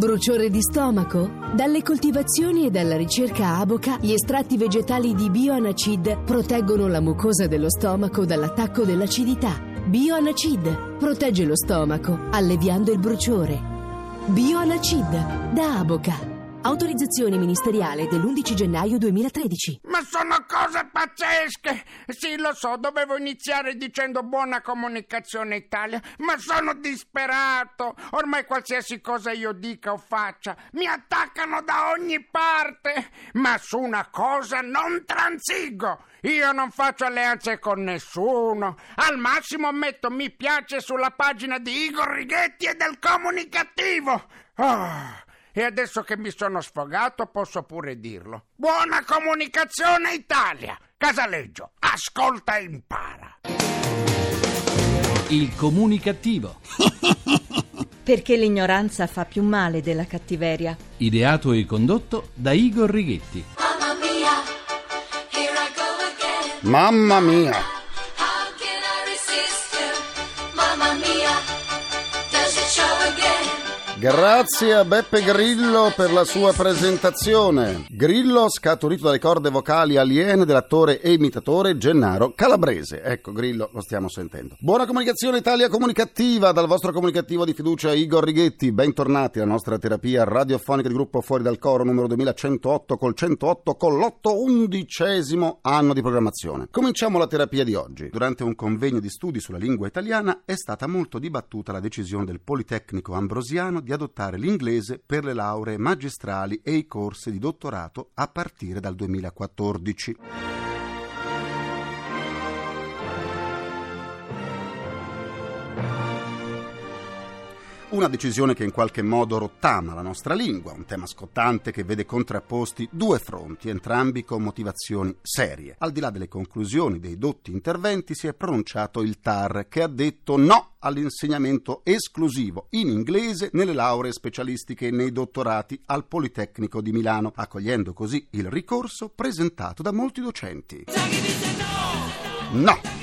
Bruciore di stomaco? Dalle coltivazioni e dalla ricerca Aboca, gli estratti vegetali di Bioanacid proteggono la mucosa dello stomaco dall'attacco dell'acidità. Bioanacid protegge lo stomaco, alleviando il bruciore. Bioanacid da Aboca. Autorizzazione ministeriale dell'11 gennaio 2013. Ma sono cose pazzesche! Sì, lo so, dovevo iniziare dicendo buona comunicazione Italia, ma sono disperato. Ormai qualsiasi cosa io dica o faccia, mi attaccano da ogni parte. Ma su una cosa non transigo. Io non faccio alleanze con nessuno. Al massimo metto mi piace sulla pagina di Igor Righetti e del comunicativo. Oh. E adesso che mi sono sfogato posso pure dirlo. Buona comunicazione Italia! Casaleggio, ascolta e impara. Il comunicativo. Perché l'ignoranza fa più male della cattiveria. Ideato e condotto da Igor Righetti. Mamma mia, Grazie a Beppe Grillo per la sua presentazione. Grillo scaturito dalle corde vocali aliene dell'attore e imitatore Gennaro Calabrese. Ecco, Grillo, lo stiamo sentendo. Buona comunicazione Italia comunicativa dal vostro comunicativo di fiducia Igor Righetti. Bentornati alla nostra terapia radiofonica di gruppo Fuori dal Coro numero 2108 col 108 con l'otto undicesimo anno di programmazione. Cominciamo la terapia di oggi. Durante un convegno di studi sulla lingua italiana è stata molto dibattuta la decisione del Politecnico Ambrosiano di adottare l'inglese per le lauree magistrali e i corsi di dottorato a partire dal 2014. Una decisione che in qualche modo rottama la nostra lingua, un tema scottante che vede contrapposti due fronti, entrambi con motivazioni serie. Al di là delle conclusioni dei dotti interventi si è pronunciato il TAR che ha detto no all'insegnamento esclusivo in inglese nelle lauree specialistiche e nei dottorati al Politecnico di Milano, accogliendo così il ricorso presentato da molti docenti. No!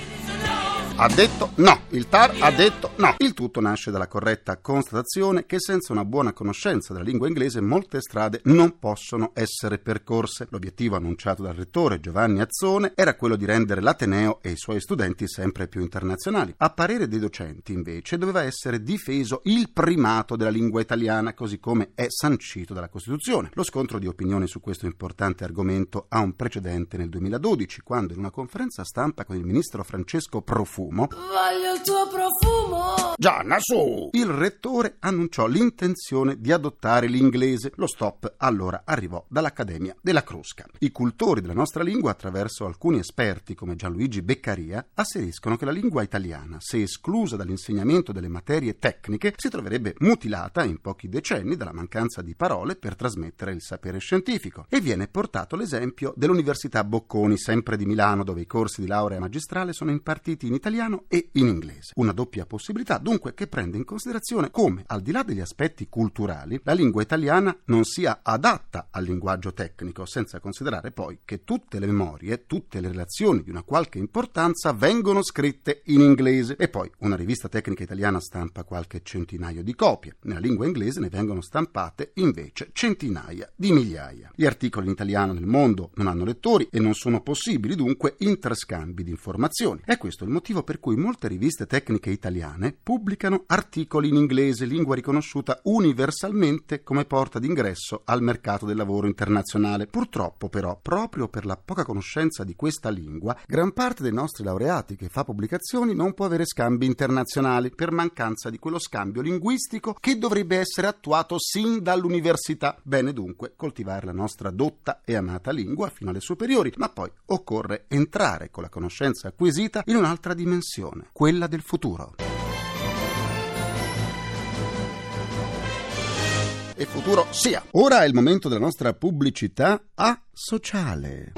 Ha detto no, il TAR ha detto no. Il tutto nasce dalla corretta constatazione che senza una buona conoscenza della lingua inglese molte strade non possono essere percorse. L'obiettivo annunciato dal rettore Giovanni Azzone era quello di rendere l'Ateneo e i suoi studenti sempre più internazionali. A parere dei docenti, invece, doveva essere difeso il primato della lingua italiana, così come è sancito dalla Costituzione. Lo scontro di opinioni su questo importante argomento ha un precedente nel 2012, quando in una conferenza stampa con il ministro Francesco Profumo Voglio il tuo profumo. Gianna, su! Il rettore annunciò l'intenzione di adottare l'inglese. Lo stop allora arrivò dall'Accademia della Crusca. I cultori della nostra lingua, attraverso alcuni esperti come Gianluigi Beccaria, asseriscono che la lingua italiana, se esclusa dall'insegnamento delle materie tecniche, si troverebbe mutilata in pochi decenni dalla mancanza di parole per trasmettere il sapere scientifico. E viene portato l'esempio dell'Università Bocconi, sempre di Milano, dove i corsi di laurea magistrale sono impartiti in italiano e in inglese. Una doppia possibilità dunque che prende in considerazione come, al di là degli aspetti culturali, la lingua italiana non sia adatta al linguaggio tecnico, senza considerare poi che tutte le memorie, tutte le relazioni di una qualche importanza vengono scritte in inglese e poi una rivista tecnica italiana stampa qualche centinaio di copie. Nella lingua inglese ne vengono stampate invece centinaia di migliaia. Gli articoli in italiano nel mondo non hanno lettori e non sono possibili dunque interscambi di informazioni. È questo il motivo per cui molte riviste tecniche italiane pubblicano articoli in inglese, lingua riconosciuta universalmente come porta d'ingresso al mercato del lavoro internazionale. Purtroppo, però, proprio per la poca conoscenza di questa lingua, gran parte dei nostri laureati che fa pubblicazioni non può avere scambi internazionali per mancanza di quello scambio linguistico che dovrebbe essere attuato sin dall'università. Bene dunque coltivare la nostra dotta e amata lingua fino alle superiori, ma poi occorre entrare con la conoscenza acquisita in un'altra dimensione dimensione, quella del futuro. E futuro sia. Ora è il momento della nostra pubblicità a sociale.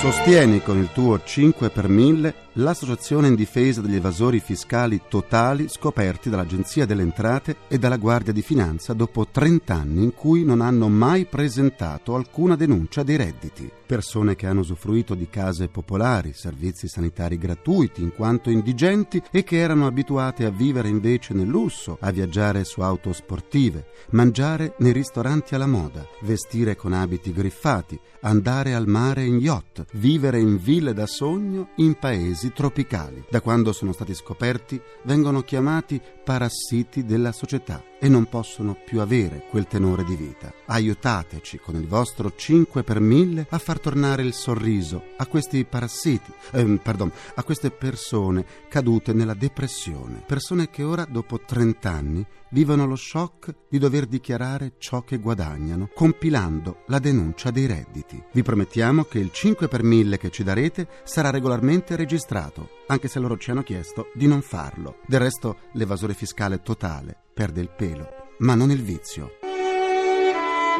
Sostieni con il tuo 5 per 1000 l'associazione in difesa degli evasori fiscali totali scoperti dall'Agenzia delle Entrate e dalla Guardia di Finanza dopo 30 anni in cui non hanno mai presentato alcuna denuncia dei redditi. Persone che hanno usufruito di case popolari, servizi sanitari gratuiti in quanto indigenti e che erano abituate a vivere invece nel lusso, a viaggiare su auto sportive, mangiare nei ristoranti alla moda, vestire con abiti griffati, andare al mare in yacht, vivere in ville da sogno in paesi tropicali. Da quando sono stati scoperti vengono chiamati parassiti della società e non possono più avere quel tenore di vita. Aiutateci con il vostro 5 per 1000 a far tornare il sorriso a questi parassiti, ehm, pardon, a queste persone cadute nella depressione, persone che ora dopo 30 anni vivono lo shock di dover dichiarare ciò che guadagnano, compilando la denuncia dei redditi. Vi promettiamo che il 5 per 1000 che ci darete sarà regolarmente registrato, anche se loro ci hanno chiesto di non farlo. Del resto, l'evasore fiscale totale perde il pelo, ma non il vizio.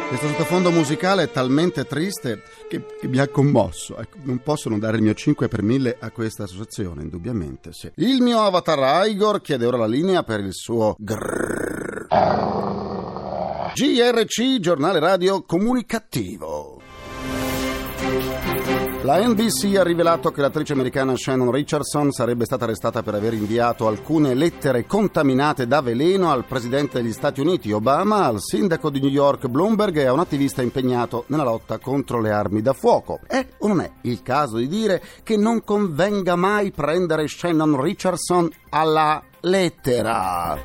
Questo sottofondo musicale è talmente triste che, che mi ha commosso. Ecco, non posso non dare il mio 5 per 1000 a questa associazione, indubbiamente sì. Il mio avatar Igor chiede ora la linea per il suo grrrr. GRC, giornale radio comunicativo. La NBC ha rivelato che l'attrice americana Shannon Richardson sarebbe stata arrestata per aver inviato alcune lettere contaminate da veleno al presidente degli Stati Uniti Obama, al sindaco di New York Bloomberg e a un attivista impegnato nella lotta contro le armi da fuoco. È o non è il caso di dire che non convenga mai prendere Shannon Richardson alla lettera?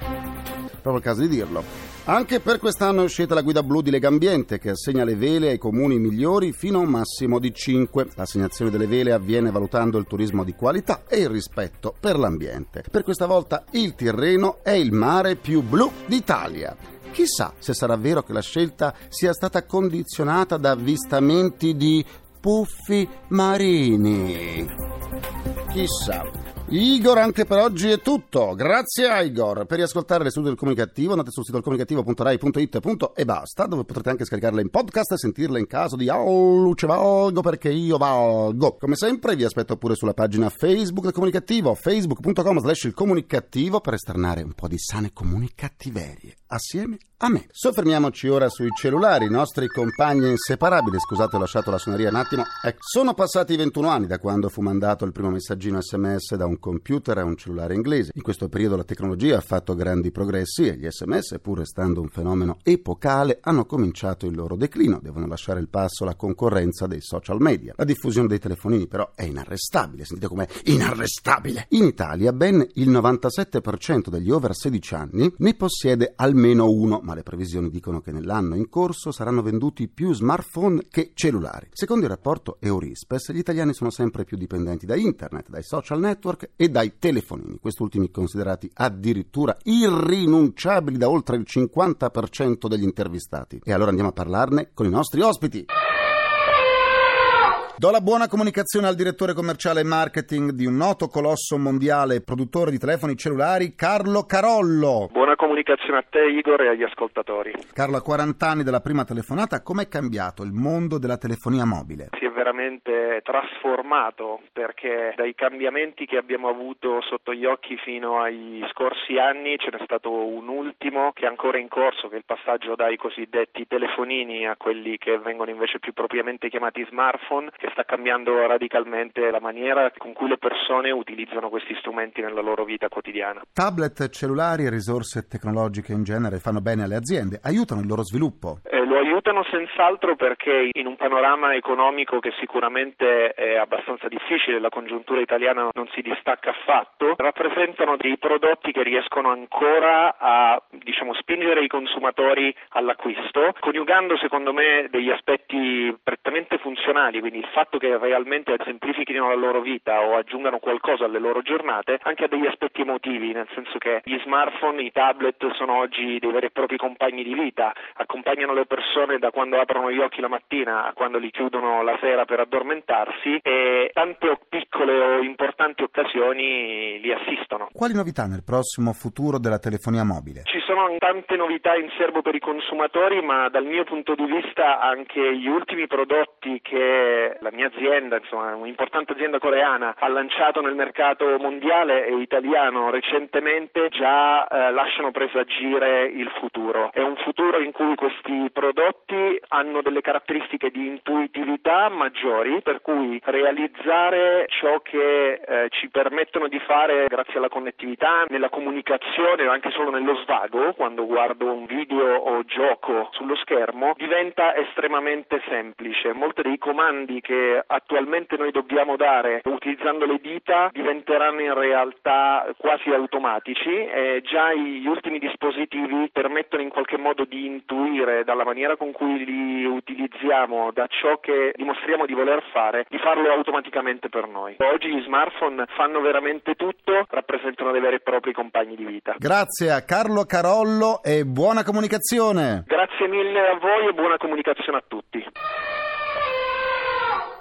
Proprio il caso di dirlo. Anche per quest'anno è uscita la guida blu di Legambiente che assegna le vele ai comuni migliori fino a un massimo di 5. L'assegnazione delle vele avviene valutando il turismo di qualità e il rispetto per l'ambiente. Per questa volta il Tirreno è il mare più blu d'Italia. Chissà se sarà vero che la scelta sia stata condizionata da avvistamenti di puffi marini. Chissà. Igor, anche per oggi è tutto. Grazie Igor. Per riascoltare le studie del comunicativo andate sul sito comunicativo.rai.it e basta, dove potrete anche scaricarle in podcast e sentirle in caso di Oh, luce valgo perché io valgo. Come sempre vi aspetto pure sulla pagina Facebook del comunicativo, facebook.com slash il comunicativo per esternare un po' di sane comunicattiverie assieme a me. Soffermiamoci ora sui cellulari, i nostri compagni inseparabili. Scusate, ho lasciato la suoneria un attimo. Ecco, sono passati 21 anni da quando fu mandato il primo messaggino sms da un computer a un cellulare inglese. In questo periodo la tecnologia ha fatto grandi progressi e gli sms, pur restando un fenomeno epocale, hanno cominciato il loro declino. Devono lasciare il passo alla concorrenza dei social media. La diffusione dei telefonini però è inarrestabile. Sentite com'è inarrestabile. In Italia ben il 97% degli over 16 anni ne possiede almeno uno, ma le previsioni dicono che nell'anno in corso saranno venduti più smartphone che cellulari. Secondo il rapporto Eurispes, gli italiani sono sempre più dipendenti da internet, dai social network e dai telefonini, quest'ultimi considerati addirittura irrinunciabili da oltre il 50% degli intervistati. E allora andiamo a parlarne con i nostri ospiti. Do la buona comunicazione al direttore commerciale e marketing di un noto colosso mondiale produttore di telefoni cellulari, Carlo Carollo. Buona comunicazione a te Igor e agli ascoltatori. Carlo, a 40 anni dalla prima telefonata, com'è cambiato il mondo della telefonia mobile? Si è veramente trasformato perché dai cambiamenti che abbiamo avuto sotto gli occhi fino ai scorsi anni ce n'è stato un ultimo che è ancora in corso, che è il passaggio dai cosiddetti telefonini a quelli che vengono invece più propriamente chiamati smartphone, che sta cambiando radicalmente la maniera con cui le persone utilizzano questi strumenti nella loro vita quotidiana. Tablet, cellulari e risorse tecnologiche in genere fanno bene alle aziende, aiutano il loro sviluppo. Eh, lo aiutano senz'altro perché in un panorama economico che sicuramente è abbastanza difficile, la congiuntura italiana non si distacca affatto, rappresentano dei prodotti che riescono ancora a diciamo, spingere i consumatori all'acquisto, coniugando secondo me degli aspetti prettamente funzionali, quindi il fatto che realmente semplifichino la loro vita o aggiungano qualcosa alle loro giornate, anche a degli aspetti emotivi, nel senso che gli smartphone, i tablet sono oggi dei veri e propri compagni di vita, accompagnano le persone da quando aprono gli occhi la mattina a quando li chiudono la sera per addormentarsi e tante piccole o importanti occasioni li assistono. Quali novità nel prossimo futuro della telefonia mobile? Ci sono tante novità in serbo per i consumatori, ma dal mio punto di vista anche gli ultimi prodotti che la mia azienda, insomma un'importante azienda coreana, ha lanciato nel mercato mondiale e italiano recentemente già eh, lasciano presagire il futuro. È un futuro in cui questi prodotti hanno delle caratteristiche di intuitività maggiori, per cui realizzare ciò che eh, ci permettono di fare grazie alla connettività, nella comunicazione o anche solo nello svago, quando guardo un video o gioco sullo schermo, diventa estremamente semplice. Molti dei comandi che attualmente noi dobbiamo dare utilizzando le dita diventeranno in realtà quasi automatici e già gli ultimi dispositivi permettono in qualche modo di intuire dalla maniera con cui li utilizziamo, da ciò che dimostriamo di voler fare, di farlo automaticamente per noi. Oggi gli smartphone fanno veramente tutto, rappresentano dei veri e propri compagni di vita. Grazie a Carlo Carollo e buona comunicazione. Grazie mille a voi e buona comunicazione a tutti.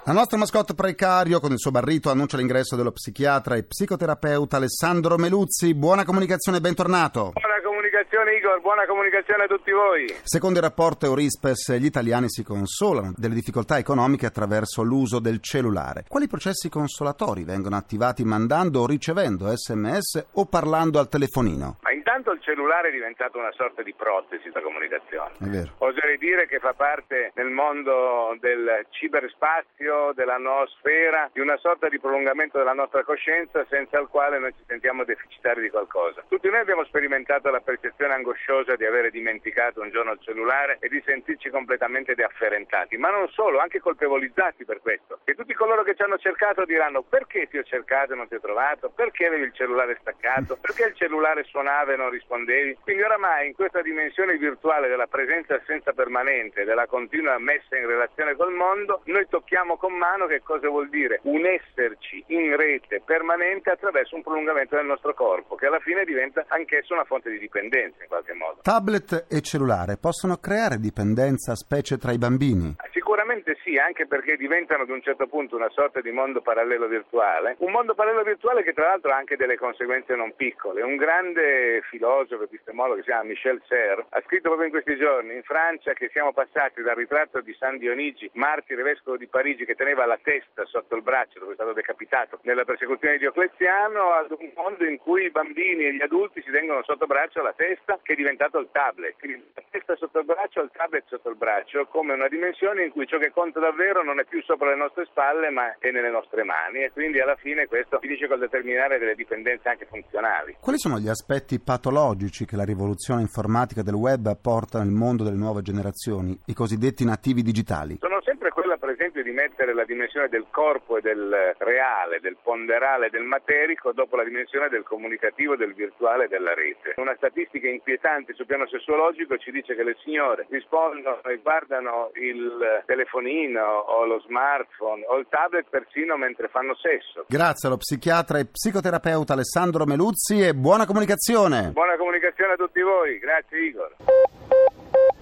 La nostra mascotte precario con il suo barrito annuncia l'ingresso dello psichiatra e psicoterapeuta Alessandro Meluzzi. Buona comunicazione e bentornato. Buona comunicazione Igor, buona comunicazione a tutti voi. Secondo il rapporto Eurispes, gli italiani si consolano delle difficoltà economiche attraverso l'uso del cellulare. Quali processi consolatori vengono attivati mandando o ricevendo sms o parlando al telefonino? Intanto il cellulare è diventato una sorta di protesi da comunicazione. Oserei dire che fa parte nel mondo del ciberspazio, della noosfera, di una sorta di prolungamento della nostra coscienza senza il quale noi ci sentiamo deficitari di qualcosa. Tutti noi abbiamo sperimentato la percezione angosciosa di avere dimenticato un giorno il cellulare e di sentirci completamente deafferentati, ma non solo, anche colpevolizzati per questo. E tutti coloro che ci hanno cercato diranno perché ti ho cercato e non ti ho trovato, perché avevi il cellulare staccato, perché il cellulare suonava e non rispondevi. Quindi oramai in questa dimensione virtuale della presenza e assenza permanente, della continua messa in relazione col mondo, noi tocchiamo con mano che cosa vuol dire un esserci in rete permanente attraverso un prolungamento del nostro corpo, che alla fine diventa anch'esso una fonte di dipendenza in qualche modo. Tablet e cellulare possono creare dipendenza, specie tra i bambini? Sicuramente sì, anche perché diventano ad un certo punto una sorta di mondo parallelo virtuale, un mondo parallelo virtuale che tra l'altro ha anche delle conseguenze non piccole. Un grande filosofo epistemologo che si chiama Michel Serre ha scritto proprio in questi giorni in Francia che siamo passati dal ritratto di San Dionigi, martire vescovo di Parigi che teneva la testa sotto il braccio dove è stato decapitato nella persecuzione di Diocleziano ad un mondo in cui i bambini e gli adulti si tengono sotto braccio la testa che è diventato il tablet. Quindi la testa sotto il braccio, il tablet sotto il braccio, come una dimensione in cui ciò che conta davvero non è più sopra le nostre spalle ma è nelle nostre mani e quindi alla fine questo finisce col determinare delle dipendenze anche funzionali. Quali sono gli aspetti patologici che la rivoluzione informatica del web apporta nel mondo delle nuove generazioni, i cosiddetti nativi digitali? Sono quella per esempio di mettere la dimensione del corpo e del reale, del ponderale, del materico dopo la dimensione del comunicativo, del virtuale e della rete. Una statistica inquietante sul piano sessuologico ci dice che le signore rispondono e guardano il telefonino o lo smartphone o il tablet persino mentre fanno sesso. Grazie allo psichiatra e psicoterapeuta Alessandro Meluzzi e buona comunicazione. Buona comunicazione a tutti voi, grazie Igor.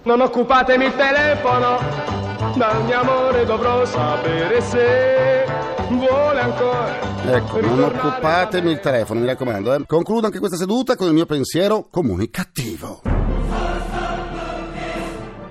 Non occupatemi il telefono, dal mio amore dovrò sapere se vuole ancora. Ecco, non occupatemi il telefono, mi raccomando. eh. Concludo anche questa seduta con il mio pensiero comunicativo.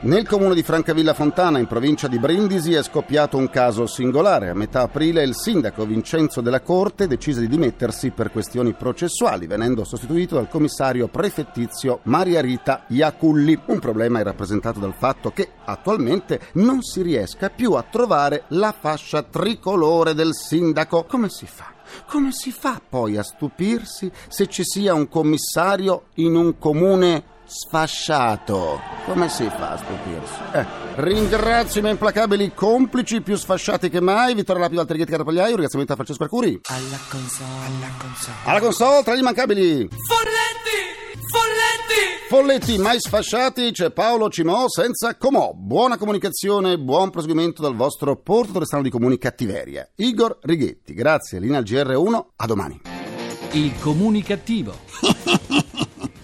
Nel comune di Francavilla Fontana, in provincia di Brindisi, è scoppiato un caso singolare. A metà aprile il sindaco Vincenzo della Corte decise di dimettersi per questioni processuali, venendo sostituito dal commissario prefettizio Maria Rita Iaculli. Un problema è rappresentato dal fatto che attualmente non si riesca più a trovare la fascia tricolore del sindaco. Come si fa? Come si fa poi a stupirsi se ci sia un commissario in un comune sfasciato? Come si fa a stupirsi? Eh, ringrazio i miei implacabili complici più sfasciati che mai, Vittorio Lapido Altrighetti Carapagliaio, un ringraziamento a Francesco Arcuri. Alla console, alla console. Alla console, tra gli immancabili Folletti! Folletti! Folletti mai sfasciati, c'è Paolo Cimò senza comò. Buona comunicazione, buon proseguimento dal vostro portatore strano di comuni cattiveria. Igor Righetti, grazie, linea al GR1, a domani. Il comunicativo.